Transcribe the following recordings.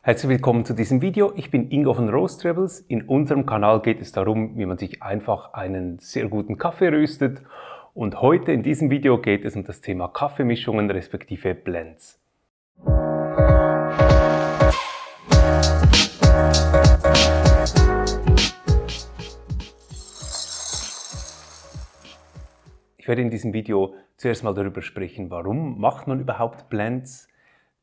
Herzlich willkommen zu diesem Video. Ich bin Ingo von Roast Rebels. In unserem Kanal geht es darum, wie man sich einfach einen sehr guten Kaffee röstet. Und heute in diesem Video geht es um das Thema Kaffeemischungen respektive Blends. Ich werde in diesem Video zuerst mal darüber sprechen, warum macht man überhaupt Blends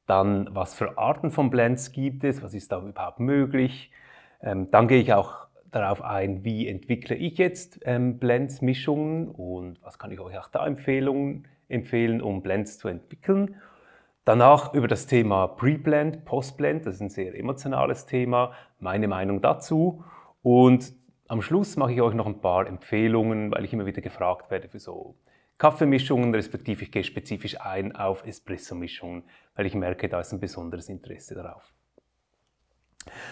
dann, was für Arten von Blends gibt es, was ist da überhaupt möglich. Ähm, dann gehe ich auch darauf ein, wie entwickle ich jetzt ähm, Blends, Mischungen und was kann ich euch auch da Empfehlungen empfehlen, um Blends zu entwickeln. Danach über das Thema Pre-Blend, Post-Blend, das ist ein sehr emotionales Thema, meine Meinung dazu. Und am Schluss mache ich euch noch ein paar Empfehlungen, weil ich immer wieder gefragt werde für so Kaffeemischungen, respektive ich gehe spezifisch ein auf Espresso-Mischungen, weil ich merke, da ist ein besonderes Interesse darauf.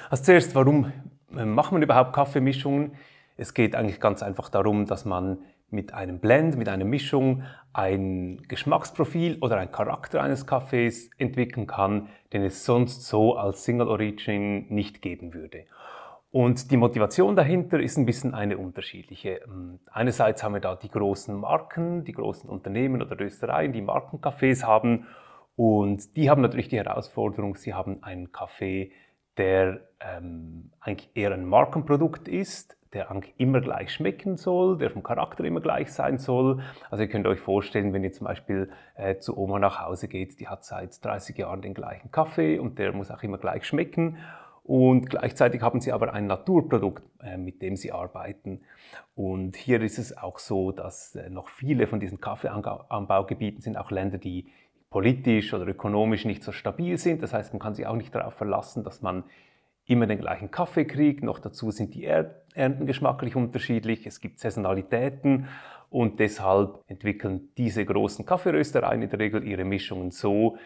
Als zuerst, warum äh, macht man überhaupt Kaffeemischungen? Es geht eigentlich ganz einfach darum, dass man mit einem Blend, mit einer Mischung ein Geschmacksprofil oder ein Charakter eines Kaffees entwickeln kann, den es sonst so als Single Origin nicht geben würde. Und die Motivation dahinter ist ein bisschen eine unterschiedliche. Ähm, einerseits haben wir da die großen Marken, die großen Unternehmen oder Röstereien, die Markencafés haben. Und die haben natürlich die Herausforderung, sie haben einen Kaffee, der ähm, eigentlich eher ein Markenprodukt ist, der eigentlich immer gleich schmecken soll, der vom Charakter immer gleich sein soll. Also ihr könnt euch vorstellen, wenn ihr zum Beispiel äh, zu Oma nach Hause geht, die hat seit 30 Jahren den gleichen Kaffee und der muss auch immer gleich schmecken und gleichzeitig haben sie aber ein Naturprodukt, äh, mit dem sie arbeiten. Und hier ist es auch so, dass äh, noch viele von diesen Kaffeeanbaugebieten sind auch Länder, die politisch oder ökonomisch nicht so stabil sind. Das heißt, man kann sich auch nicht darauf verlassen, dass man immer den gleichen Kaffee kriegt. Noch dazu sind die Ernten geschmacklich unterschiedlich. Es gibt Saisonalitäten und deshalb entwickeln diese großen Kaffeeröstereien in der Regel ihre Mischungen so,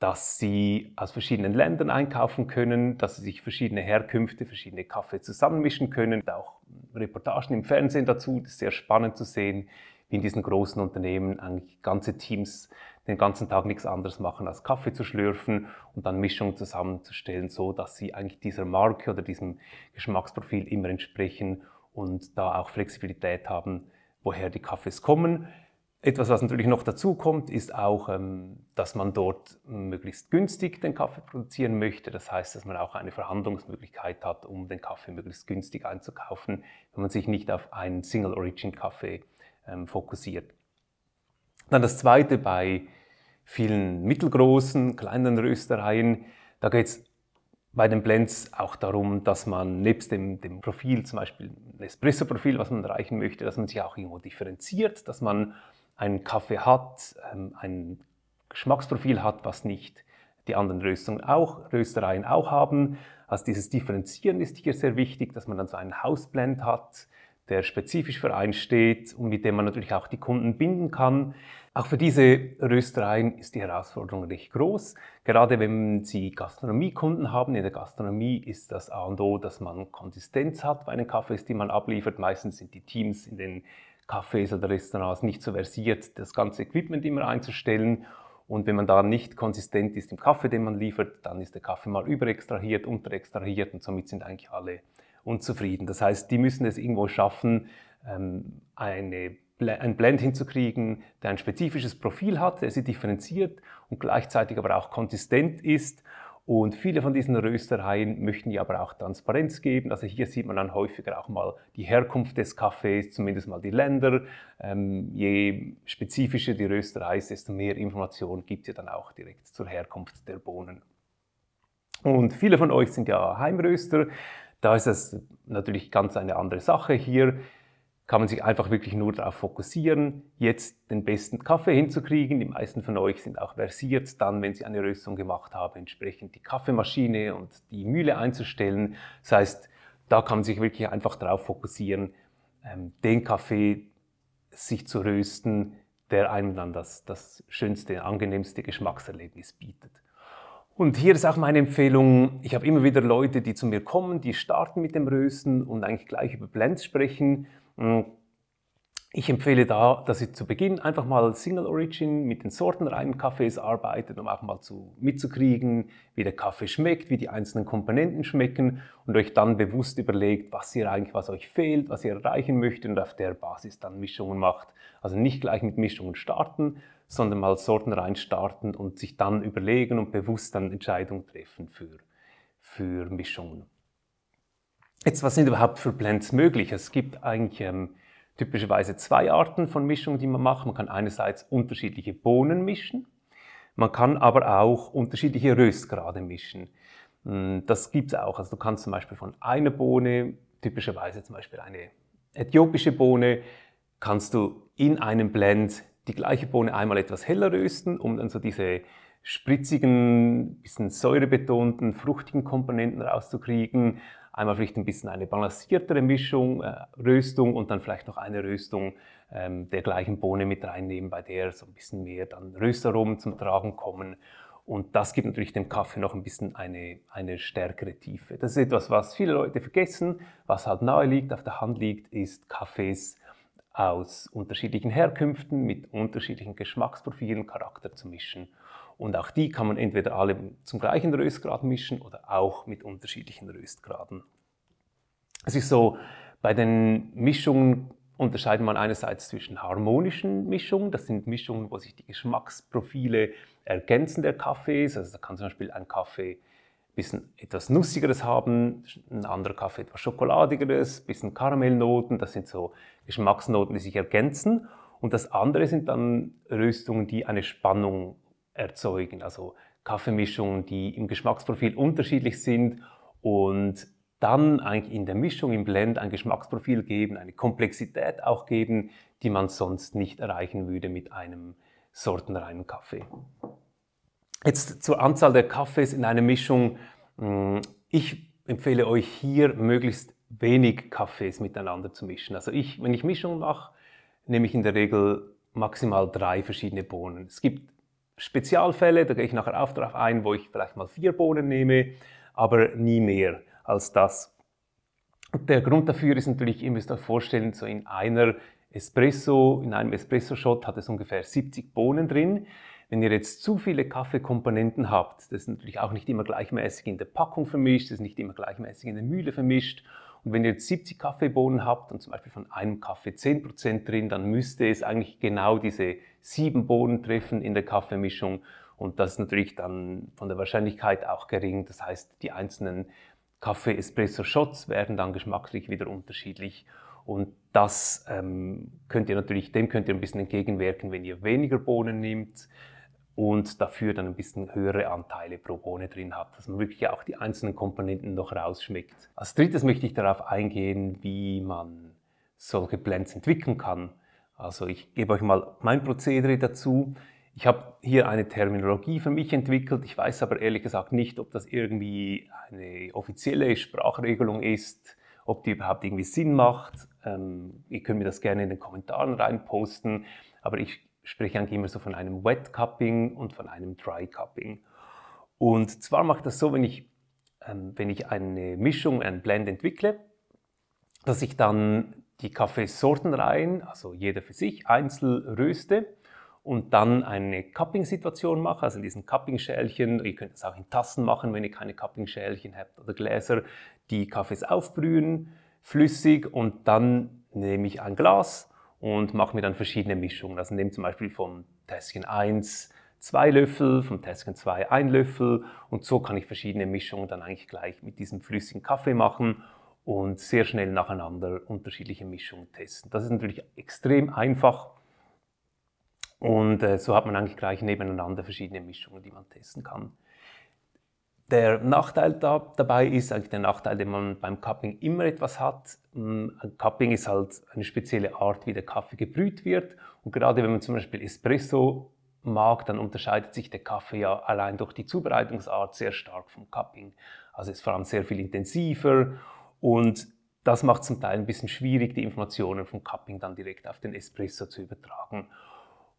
dass sie aus verschiedenen Ländern einkaufen können, dass sie sich verschiedene Herkünfte, verschiedene Kaffee zusammenmischen können. Auch Reportagen im Fernsehen dazu, das ist sehr spannend zu sehen, wie in diesen großen Unternehmen eigentlich ganze Teams den ganzen Tag nichts anderes machen, als Kaffee zu schlürfen und dann Mischungen zusammenzustellen, so dass sie eigentlich dieser Marke oder diesem Geschmacksprofil immer entsprechen und da auch Flexibilität haben, woher die Kaffees kommen. Etwas, was natürlich noch dazu kommt, ist auch, ähm, dass man dort möglichst günstig den Kaffee produzieren möchte. Das heißt, dass man auch eine Verhandlungsmöglichkeit hat, um den Kaffee möglichst günstig einzukaufen, wenn man sich nicht auf einen Single Origin Kaffee ähm, fokussiert. Dann das Zweite bei vielen mittelgroßen, kleinen Röstereien, da geht es bei den Blends auch darum, dass man nebst dem, dem Profil, zum Beispiel ein Espresso-Profil, was man erreichen möchte, dass man sich auch irgendwo differenziert, dass man einen Kaffee hat, ähm, ein Geschmacksprofil hat, was nicht die anderen Röstungen auch, Röstereien auch haben. Also dieses Differenzieren ist hier sehr wichtig, dass man dann so einen Hausblend hat, der spezifisch für einen steht und mit dem man natürlich auch die Kunden binden kann. Auch für diese Röstereien ist die Herausforderung recht groß. Gerade wenn Sie Gastronomiekunden haben, in der Gastronomie ist das A und O, dass man Konsistenz hat bei den Kaffees, die man abliefert. Meistens sind die Teams in den Cafés oder Restaurants nicht so versiert, das ganze Equipment immer einzustellen. Und wenn man da nicht konsistent ist im Kaffee, den man liefert, dann ist der Kaffee mal überextrahiert, unterextrahiert und somit sind eigentlich alle unzufrieden. Das heißt, die müssen es irgendwo schaffen, ähm, eine, ein Blend hinzukriegen, der ein spezifisches Profil hat, der sie differenziert und gleichzeitig aber auch konsistent ist und viele von diesen Röstereien möchten ja aber auch Transparenz geben. Also hier sieht man dann häufiger auch mal die Herkunft des Kaffees, zumindest mal die Länder. Ähm, je spezifischer die Rösterei ist, desto mehr Informationen gibt ja dann auch direkt zur Herkunft der Bohnen. Und viele von euch sind ja Heimröster. Da ist es natürlich ganz eine andere Sache. Hier kann man sich einfach wirklich nur darauf fokussieren, jetzt den besten Kaffee hinzukriegen. Die meisten von euch sind auch versiert, dann, wenn sie eine Röstung gemacht haben, entsprechend die Kaffeemaschine und die Mühle einzustellen. Das heißt, da kann man sich wirklich einfach darauf fokussieren, ähm, den Kaffee sich zu rösten, der einem dann das, das schönste, angenehmste Geschmackserlebnis bietet. Und hier ist auch meine Empfehlung, ich habe immer wieder Leute, die zu mir kommen, die starten mit dem Rösten und eigentlich gleich über Blends sprechen. Hm, ich empfehle da, dass ihr zu Beginn einfach mal Single Origin mit den sortenreinen Kaffees arbeitet, um auch mal zu, mitzukriegen, wie der Kaffee schmeckt, wie die einzelnen Komponenten schmecken und euch dann bewusst überlegt, was ihr eigentlich, was euch fehlt, was ihr erreichen möchtet und auf der Basis dann Mischungen macht. Also nicht gleich mit Mischungen starten, sondern mal sortenrein starten und sich dann überlegen und bewusst dann Entscheidungen treffen für, für Mischungen. Jetzt, was sind überhaupt für Blends möglich? Es gibt eigentlich ähm, typischerweise zwei Arten von Mischungen, die man macht. Man kann einerseits unterschiedliche Bohnen mischen, man kann aber auch unterschiedliche Röstgrade mischen. Hm, das gibt es auch. Also du kannst zum Beispiel von einer Bohne, typischerweise zum Beispiel eine äthiopische Bohne, kannst du in einem Blend die gleiche Bohne einmal etwas heller rösten, um dann so diese spritzigen, bisschen säurebetonten, fruchtigen Komponenten rauszukriegen. Einmal vielleicht ein bisschen eine balanciertere Mischung, äh, Röstung und dann vielleicht noch eine Röstung ähm, der gleichen Bohne mit reinnehmen, bei der so ein bisschen mehr dann Röstaromen zum Tragen kommen. Und das gibt natürlich dem Kaffee noch ein bisschen eine, eine stärkere Tiefe. Das ist etwas, was viele Leute vergessen. Was halt nahe liegt, auf der Hand liegt, ist Kaffees aus unterschiedlichen Herkünften mit unterschiedlichen Geschmacksprofilen Charakter zu mischen. Und auch die kann man entweder alle zum gleichen Röstgrad mischen oder auch mit unterschiedlichen Röstgraden. Es ist so, bei den Mischungen unterscheidet man einerseits zwischen harmonischen Mischungen, das sind Mischungen, wo sich die Geschmacksprofile ergänzen der Kaffees. Also da kann zum Beispiel ein Kaffee ein bisschen etwas Nussigeres haben, ein anderer Kaffee etwas Schokoladigeres, ein bisschen Karamellnoten, das sind so Geschmacksnoten, die sich ergänzen. Und das andere sind dann Röstungen, die eine Spannung erzeugen. Also Kaffeemischungen, die im Geschmacksprofil unterschiedlich sind und dann eigentlich in der Mischung, im Blend ein Geschmacksprofil geben, eine Komplexität auch geben, die man sonst nicht erreichen würde mit einem sortenreinen Kaffee. Jetzt zur Anzahl der Kaffees in einer Mischung. Hm, ich empfehle euch hier möglichst wenig Kaffees miteinander zu mischen. Also ich, wenn ich Mischungen mache, nehme ich in der Regel maximal drei verschiedene Bohnen. Es gibt Spezialfälle, da gehe ich nachher auch darauf ein, wo ich vielleicht mal vier Bohnen nehme, aber nie mehr als das. Der Grund dafür ist natürlich, ihr müsst euch vorstellen, so in einer Espresso, in einem Espresso-Shot hat es ungefähr 70 Bohnen drin. Wenn ihr jetzt zu viele Kaffeekomponenten habt, das ist natürlich auch nicht immer gleichmäßig in der Packung vermischt, das ist nicht immer gleichmäßig in der Mühle vermischt. Und wenn ihr jetzt 70 Kaffeebohnen habt und zum Beispiel von einem Kaffee 10% drin, dann müsste es eigentlich genau diese sieben Bohnen treffen in der Kaffeemischung. Und das ist natürlich dann von der Wahrscheinlichkeit auch gering. Das heißt, die einzelnen Kaffee-Espresso-Shots werden dann geschmacklich wieder unterschiedlich. Und das ähm, könnt ihr natürlich, dem könnt ihr ein bisschen entgegenwirken, wenn ihr weniger Bohnen nehmt und dafür dann ein bisschen höhere Anteile pro Bohne drin habt, dass man wirklich auch die einzelnen Komponenten noch rausschmeckt. Als drittes möchte ich darauf eingehen, wie man solche Blends entwickeln kann. Also ich gebe euch mal mein Prozedere dazu. Ich habe hier eine Terminologie für mich entwickelt. Ich weiß aber ehrlich gesagt nicht, ob das irgendwie eine offizielle Sprachregelung ist, ob die überhaupt irgendwie Sinn macht. Ähm, ihr könnt mir das gerne in den Kommentaren reinposten. Aber ich spreche eigentlich immer so von einem Wet Cupping und von einem Dry Cupping. Und zwar mache ich das so, wenn ich, ähm, wenn ich eine Mischung, einen Blend entwickle, dass ich dann die Kaffeesortenreihen, also jeder für sich, einzeln röste und dann eine Cupping-Situation mache, also in diesen Cupping-Schälchen, ihr könnt es auch in Tassen machen, wenn ihr keine Cupping-Schälchen habt oder Gläser, die Kaffees aufbrühen, flüssig und dann nehme ich ein Glas und mache mir dann verschiedene Mischungen. Also nehme zum Beispiel vom Tässchen 1 zwei Löffel, vom Tässchen 2 ein Löffel und so kann ich verschiedene Mischungen dann eigentlich gleich mit diesem flüssigen Kaffee machen und sehr schnell nacheinander unterschiedliche Mischungen testen. Das ist natürlich extrem einfach und äh, so hat man eigentlich gleich nebeneinander verschiedene Mischungen, die man testen kann. Der Nachteil da, dabei ist eigentlich der Nachteil, den man beim Cupping immer etwas hat. Ein Cupping ist halt eine spezielle Art, wie der Kaffee gebrüht wird. Und gerade wenn man zum Beispiel Espresso mag, dann unterscheidet sich der Kaffee ja allein durch die Zubereitungsart sehr stark vom Cupping. Also ist vor allem sehr viel intensiver und das macht zum Teil ein bisschen schwierig, die Informationen vom Cupping dann direkt auf den Espresso zu übertragen.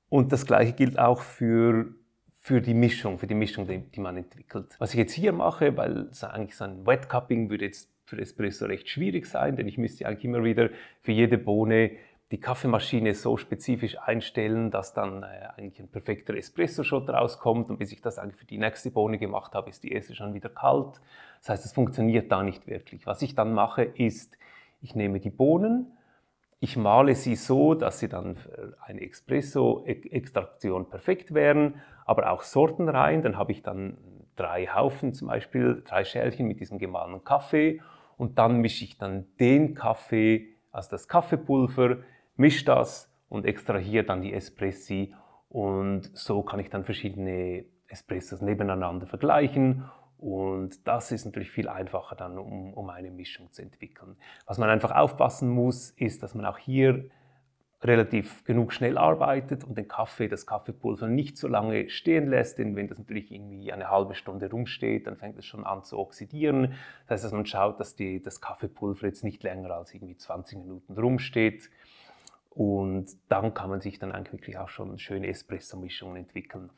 Und das gleiche gilt auch für für die Mischung, für die Mischung, die, die man entwickelt. Was ich jetzt hier mache, weil so eigentlich so ein Wet Cupping würde jetzt für Espresso recht schwierig sein, denn ich müsste eigentlich immer wieder für jede Bohne die Kaffeemaschine so spezifisch einstellen, dass dann äh, eigentlich ein perfekter Espresso-Shot rauskommt und bis ich das eigentlich für die nächste Bohne gemacht habe, ist die erste schon wieder kalt. Das heißt, es funktioniert da nicht wirklich. Was ich dann mache, ist, ich nehme die Bohnen, ich male sie so, dass sie dann für eine Espresso-Extraktion perfekt wären, aber auch sortenrein. Dann habe ich dann drei Haufen zum Beispiel, drei Schälchen mit diesem gemahlenen Kaffee und dann mische ich dann den Kaffee, also das Kaffeepulver, mische das und extrahiere dann die Espressi und so kann ich dann verschiedene Espressos nebeneinander vergleichen und das ist natürlich viel einfacher dann, um, um eine Mischung zu entwickeln. Was man einfach aufpassen muss, ist, dass man auch hier relativ genug schnell arbeitet und den Kaffee, das Kaffeepulver nicht so lange stehen lässt, denn wenn das natürlich irgendwie eine halbe Stunde rumsteht, dann fängt es schon an zu oxidieren. Das heißt, dass man schaut, dass die, das Kaffeepulver jetzt nicht länger als irgendwie 20 Minuten rumsteht und dann kann man sich dann eigentlich auch schon schöne Espresso-Mischungen entwickeln.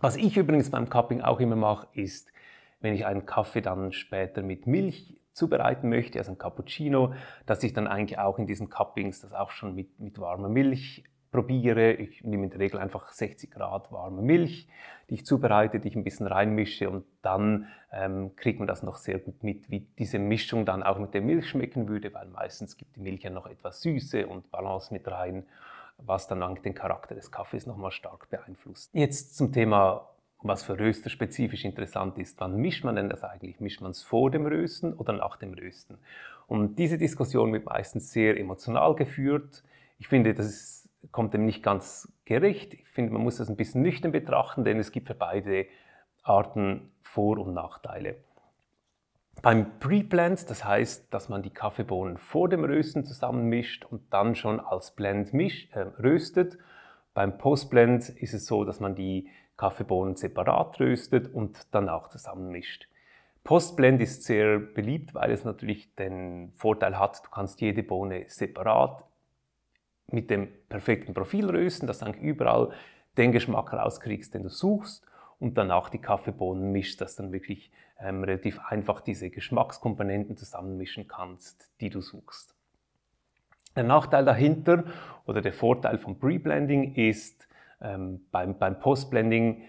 Was ich übrigens beim Cupping auch immer mache, ist, wenn ich einen Kaffee dann später mit Milch zubereiten möchte, also ein Cappuccino, dass ich dann eigentlich auch in diesen Cuppings das auch schon mit, mit warmer Milch probiere. Ich nehme in der Regel einfach 60 Grad warme Milch, die ich zubereite, die ich ein bisschen reinmische und dann ähm, kriegt man das noch sehr gut mit, wie diese Mischung dann auch mit der Milch schmecken würde, weil meistens gibt die Milch ja noch etwas Süße und Balance mit rein, was dann den Charakter des Kaffees nochmal stark beeinflusst. Jetzt zum Thema was für Röster spezifisch interessant ist. Wann mischt man denn das eigentlich? Mischt man es vor dem Rösten oder nach dem Rösten? Und diese Diskussion wird meistens sehr emotional geführt. Ich finde, das ist, kommt dem nicht ganz gerecht. Ich finde, man muss das ein bisschen nüchtern betrachten, denn es gibt für beide Arten Vor- und Nachteile. Beim Pre-Blend, das heißt, dass man die Kaffeebohnen vor dem Rösten zusammenmischt und dann schon als Blend misch, äh, röstet. Beim Post-Blend ist es so, dass man die Kaffeebohnen separat röstet und dann auch zusammenmischt. Postblend ist sehr beliebt, weil es natürlich den Vorteil hat, du kannst jede Bohne separat mit dem perfekten Profil rösten, dass du eigentlich überall den Geschmack rauskriegst, den du suchst und dann auch die Kaffeebohnen mischst, dass dann wirklich ähm, relativ einfach diese Geschmackskomponenten zusammenmischen kannst, die du suchst. Der Nachteil dahinter oder der Vorteil vom Pre-Blending ist, ähm, beim, beim Postblending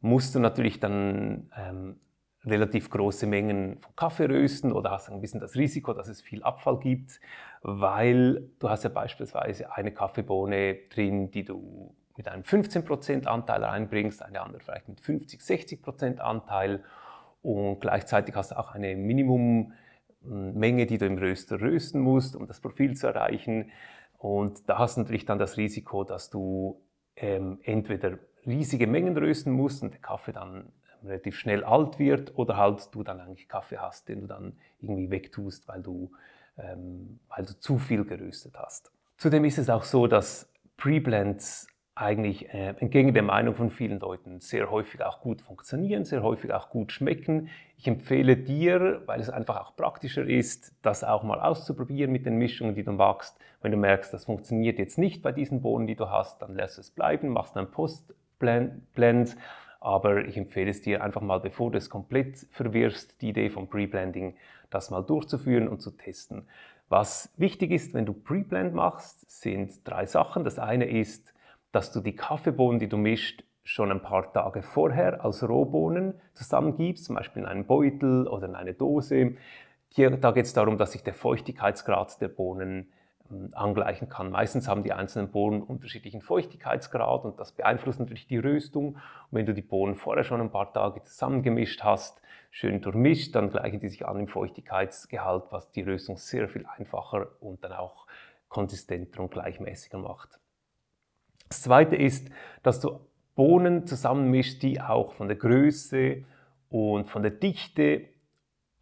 musst du natürlich dann ähm, relativ große Mengen von Kaffee rösten oder hast ein bisschen das Risiko, dass es viel Abfall gibt, weil du hast ja beispielsweise eine Kaffeebohne drin, die du mit einem 15% Anteil reinbringst, eine andere vielleicht mit 50, 60% Anteil und gleichzeitig hast du auch eine Minimummenge, die du im Röster rösten musst, um das Profil zu erreichen. Und da hast du natürlich dann das Risiko, dass du ähm, entweder riesige Mengen rösten musst und der Kaffee dann relativ schnell alt wird oder halt du dann eigentlich Kaffee hast, den du dann irgendwie wegtust, weil du, ähm, weil du zu viel geröstet hast. Zudem ist es auch so, dass Preblends eigentlich äh, entgegen der Meinung von vielen Leuten sehr häufig auch gut funktionieren, sehr häufig auch gut schmecken. Ich empfehle dir, weil es einfach auch praktischer ist, das auch mal auszuprobieren mit den Mischungen, die du magst. Wenn du merkst, das funktioniert jetzt nicht bei diesen Bohnen, die du hast, dann lässt es bleiben, machst einen Post-Blend. Aber ich empfehle es dir einfach mal, bevor du es komplett verwirrst, die Idee vom Pre-Blending, das mal durchzuführen und zu testen. Was wichtig ist, wenn du Pre-Blend machst, sind drei Sachen. Das eine ist, dass du die Kaffeebohnen, die du mischt, schon ein paar Tage vorher als Rohbohnen zusammengibst, zum Beispiel in einen Beutel oder in eine Dose. Hier, da geht es darum, dass sich der Feuchtigkeitsgrad der Bohnen ähm, angleichen kann. Meistens haben die einzelnen Bohnen unterschiedlichen Feuchtigkeitsgrad und das beeinflusst natürlich die Röstung. Und wenn du die Bohnen vorher schon ein paar Tage zusammengemischt hast, schön durchmischt, dann gleichen die sich an im Feuchtigkeitsgehalt, was die Röstung sehr viel einfacher und dann auch konsistenter und gleichmäßiger macht. Das zweite ist, dass du Bohnen zusammenmischst, die auch von der Größe und von der Dichte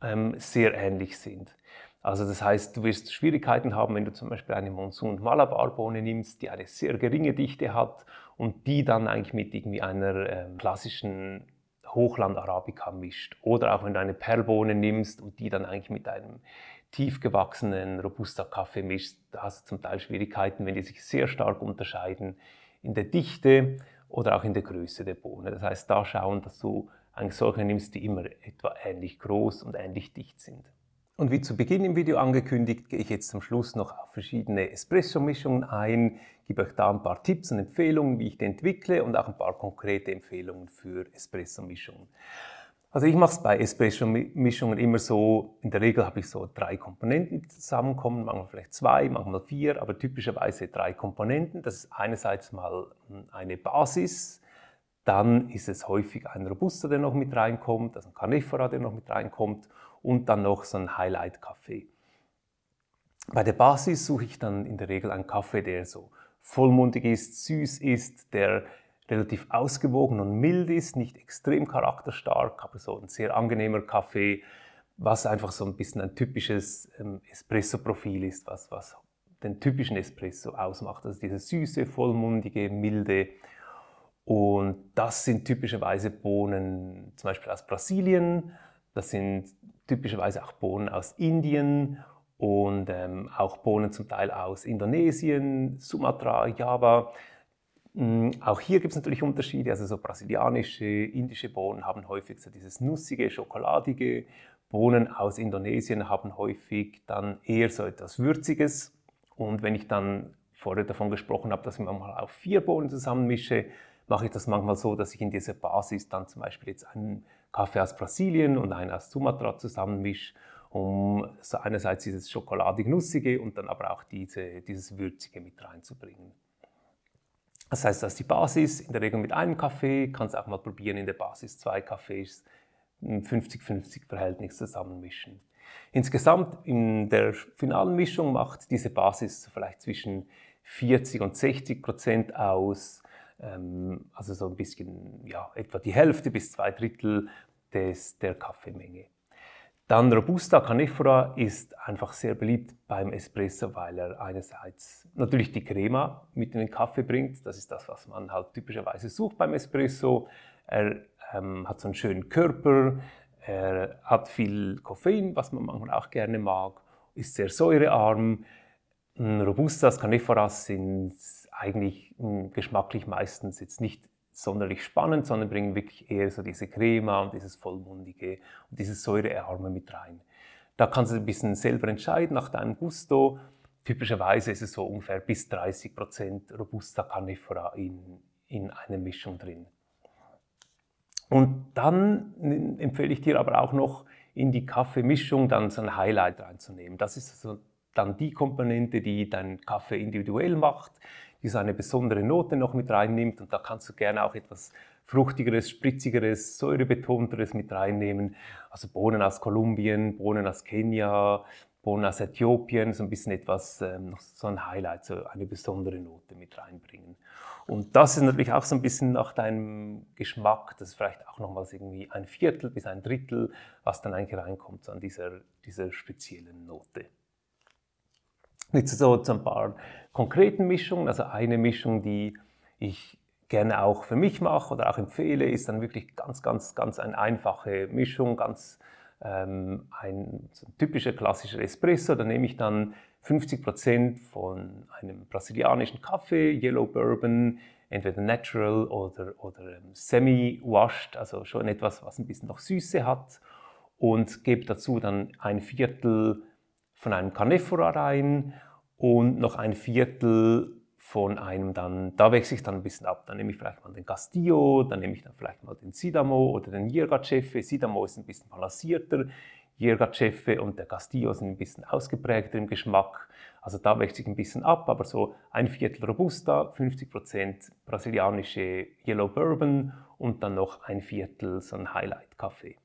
ähm, sehr ähnlich sind. Also das heißt, du wirst Schwierigkeiten haben, wenn du zum Beispiel eine Monsun Malabar Bohne nimmst, die eine sehr geringe Dichte hat und die dann eigentlich mit irgendwie einer ähm, klassischen Hochland Arabica mischt. Oder auch wenn du eine Perlbohne nimmst und die dann eigentlich mit einem tief gewachsenen Robusta-Kaffee mischt, da hast du zum Teil Schwierigkeiten, wenn die sich sehr stark unterscheiden in der Dichte oder auch in der Größe der Bohne. Das heißt, da schauen, dass du eigentlich solche nimmst, die immer etwa ähnlich groß und ähnlich dicht sind. Und wie zu Beginn im Video angekündigt, gehe ich jetzt zum Schluss noch auf verschiedene Espresso-Mischungen ein, gebe euch da ein paar Tipps und Empfehlungen, wie ich die entwickle und auch ein paar konkrete Empfehlungen für Espresso-Mischungen. Also ich mache es bei Espresso-Mischungen immer so, in der Regel habe ich so drei Komponenten zusammenkommen, manchmal vielleicht zwei, manchmal vier, aber typischerweise drei Komponenten. Das ist einerseits mal hm, eine Basis, dann ist es häufig ein Robusta, der noch mit reinkommt, also ein Carnifora, der noch mit reinkommt und dann noch so ein Highlight-Kaffee. Bei der Basis suche ich dann in der Regel einen Kaffee, der so vollmundig ist, süß ist, der relativ ausgewogen und mild ist, nicht extrem charakterstark, aber so ein sehr angenehmer Kaffee, was einfach so ein bisschen ein typisches ähm, Espresso-Profil ist, was, was den typischen Espresso ausmacht. Also diese süße, vollmundige, milde. Und das sind typischerweise Bohnen zum Beispiel aus Brasilien, das sind typischerweise auch Bohnen aus Indien und ähm, auch Bohnen zum Teil aus Indonesien, Sumatra, Java. Mm, auch hier gibt es natürlich Unterschiede. Also so brasilianische, indische Bohnen haben häufig so dieses nussige, schokoladige. Bohnen aus Indonesien haben häufig dann eher so etwas Würziges. Und wenn ich dann vorher davon gesprochen habe, dass ich manchmal auch vier Bohnen zusammenmische, mache ich das manchmal so, dass ich in dieser Basis dann zum Beispiel jetzt einen Kaffee aus Brasilien und einen aus Sumatra zusammenmische, um so einerseits dieses schokoladig-nussige und dann aber auch diese, dieses Würzige mit reinzubringen. Das heißt, das ist die Basis, in der Regel mit einem Kaffee, kannst auch mal probieren, in der Basis zwei Kaffees, 50-50 Verhältnis zusammenmischen. Insgesamt in der finalen Mischung macht diese Basis vielleicht zwischen 40 und 60 Prozent aus, ähm, also so ein bisschen, ja, etwa die Hälfte bis zwei Drittel des, der Kaffeemenge. Dann Robusta Canifora ist einfach sehr beliebt beim Espresso, weil er einerseits natürlich die Crema mit in den Kaffee bringt. Das ist das, was man halt typischerweise sucht beim Espresso. Er ähm, hat so einen schönen Körper, er hat viel Koffein, was man manchmal auch gerne mag, ist sehr säurearm. Robustas Caniforas sind eigentlich hm, geschmacklich meistens jetzt nicht sonderlich spannend, sondern bringen wirklich eher so diese Crema und dieses Vollmundige und dieses Säurearme mit rein. Da kannst du ein bisschen selber entscheiden nach deinem Gusto. Typischerweise ist es so ungefähr bis 30 Prozent Robusta Canifera in, in einer Mischung drin. Und dann empfehle ich dir aber auch noch in die Kaffeemischung dann so ein Highlight reinzunehmen. Das ist also dann die Komponente, die deinen Kaffee individuell macht, die so eine besondere Note noch mit reinnimmt. Und da kannst du gerne auch etwas fruchtigeres, spritzigeres, säurebetonteres mit reinnehmen. Also Bohnen aus Kolumbien, Bohnen aus Kenia, Bohnen aus Äthiopien, so ein bisschen etwas, ähm, so ein Highlight, so eine besondere Note mit reinbringen. Und das ist natürlich auch so ein bisschen nach deinem Geschmack, das ist vielleicht auch nochmals irgendwie ein Viertel bis ein Drittel, was dann eigentlich reinkommt so an dieser, dieser speziellen Note. Jetzt so zu ein paar konkreten Mischungen. Also eine Mischung, die ich gerne auch für mich mache oder auch empfehle, ist dann wirklich ganz, ganz, ganz eine einfache Mischung, ganz ähm, ein, so ein typischer klassischer Espresso. Da nehme ich dann 50 Prozent von einem brasilianischen Kaffee, Yellow Bourbon, entweder natural oder, oder ähm, semi-washed, also schon etwas, was ein bisschen noch Süße hat und gebe dazu dann ein Viertel von einem Canephora rein und noch ein Viertel von einem dann, da wechsle ich dann ein bisschen ab. Dann nehme ich vielleicht mal den Castillo, dann nehme ich dann vielleicht mal den Sidamo oder den Jirgachefe. Sidamo ist ein bisschen balancierter, Jirgachefe und der Castillo sind ein bisschen ausgeprägter im Geschmack. Also da wechsle ich ein bisschen ab, aber so ein Viertel Robusta, 50% brasilianische Yellow Bourbon und dann noch ein Viertel so ein Highlight-Kaffee.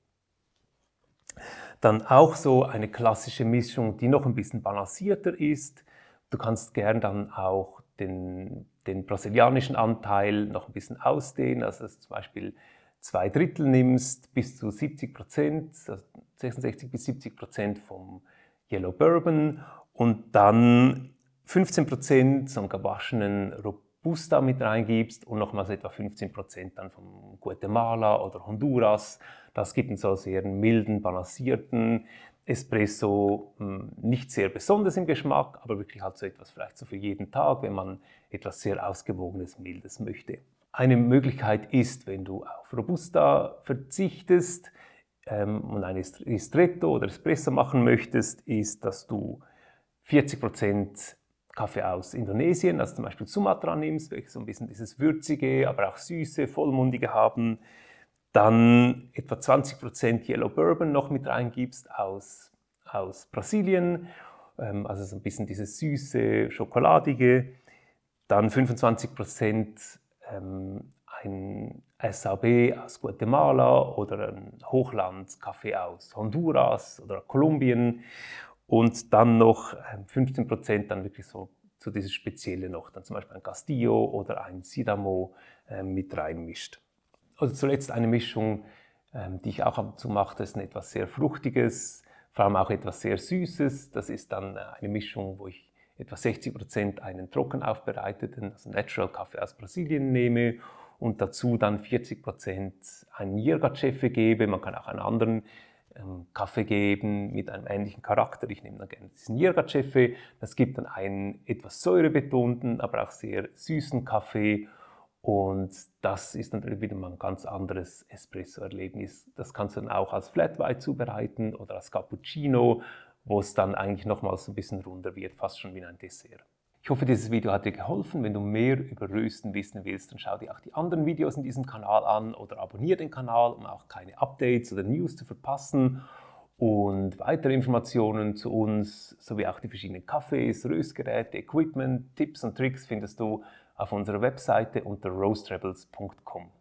Dann auch so eine klassische Mischung, die noch ein bisschen balancierter ist. Du kannst gern dann auch den, den brasilianischen Anteil noch ein bisschen ausdehnen, also dass du zum Beispiel zwei Drittel nimmst bis zu 70 Prozent, also 66 bis 70 Prozent vom Yellow Bourbon und dann 15 Prozent so einen gewaschenen Robusta mit reingibst und nochmals etwa 15 Prozent dann vom Guatemala oder Honduras. Das gibt einen so sehr milden, balancierten Espresso, hm, nicht sehr besonders im Geschmack, aber wirklich halt so etwas vielleicht so für jeden Tag, wenn man etwas sehr ausgewogenes, mildes möchte. Eine Möglichkeit ist, wenn du auf Robusta verzichtest, ähm, und ein Ristretto oder Espresso machen möchtest, ist, dass du 40% Kaffee aus Indonesien, also zum Beispiel Sumatra nimmst, welche so ein bisschen dieses würzige, aber auch süße, vollmundige haben. Dann etwa 20% Yellow Bourbon noch mit reingibst aus, aus Brasilien, ähm, also so ein bisschen dieses süße, schokoladige. Dann 25% ähm, ein SAB aus Guatemala oder ein Hochlandkaffee aus Honduras oder Kolumbien und dann noch 15 ähm, Prozent dann wirklich so so dieses Spezielle noch, dann zum Beispiel ein Castillo oder ein Sidamo äh, mit reinmischt. Also zuletzt eine Mischung, ähm, die ich auch ab und zu mache, das ist ein etwas sehr Fruchtiges, vor allem auch etwas sehr Süßes. Das ist dann äh, eine Mischung, wo ich etwa 60 Prozent einen trocken aufbereiteten, also Natural Kaffee aus Brasilien nehme und dazu dann 40 Prozent einen Yergachefe gebe. Man kann auch einen anderen ähm, Kaffee geben mit einem ähnlichen Charakter. Ich nehme dann gerne diesen Yergachefe. Das gibt dann einen etwas säurebetonten, aber auch sehr süßen Kaffee. Und das ist dann wieder mal ein ganz anderes Espresso-Erlebnis. Das kannst du dann auch als Flat White zubereiten oder als Cappuccino, wo es dann eigentlich nochmals ein bisschen runder wird, fast schon wie ein Dessert. Ich hoffe, dieses Video hat dir geholfen. Wenn du mehr über Rösten wissen willst, dann schau dir auch die anderen Videos in diesem Kanal an oder abonniere den Kanal, um auch keine Updates oder News zu verpassen. Und weitere Informationen zu uns sowie auch die verschiedenen Kaffees, Röstgeräte, Equipment, Tipps und Tricks findest du auf unserer Webseite unter roastrebels.com.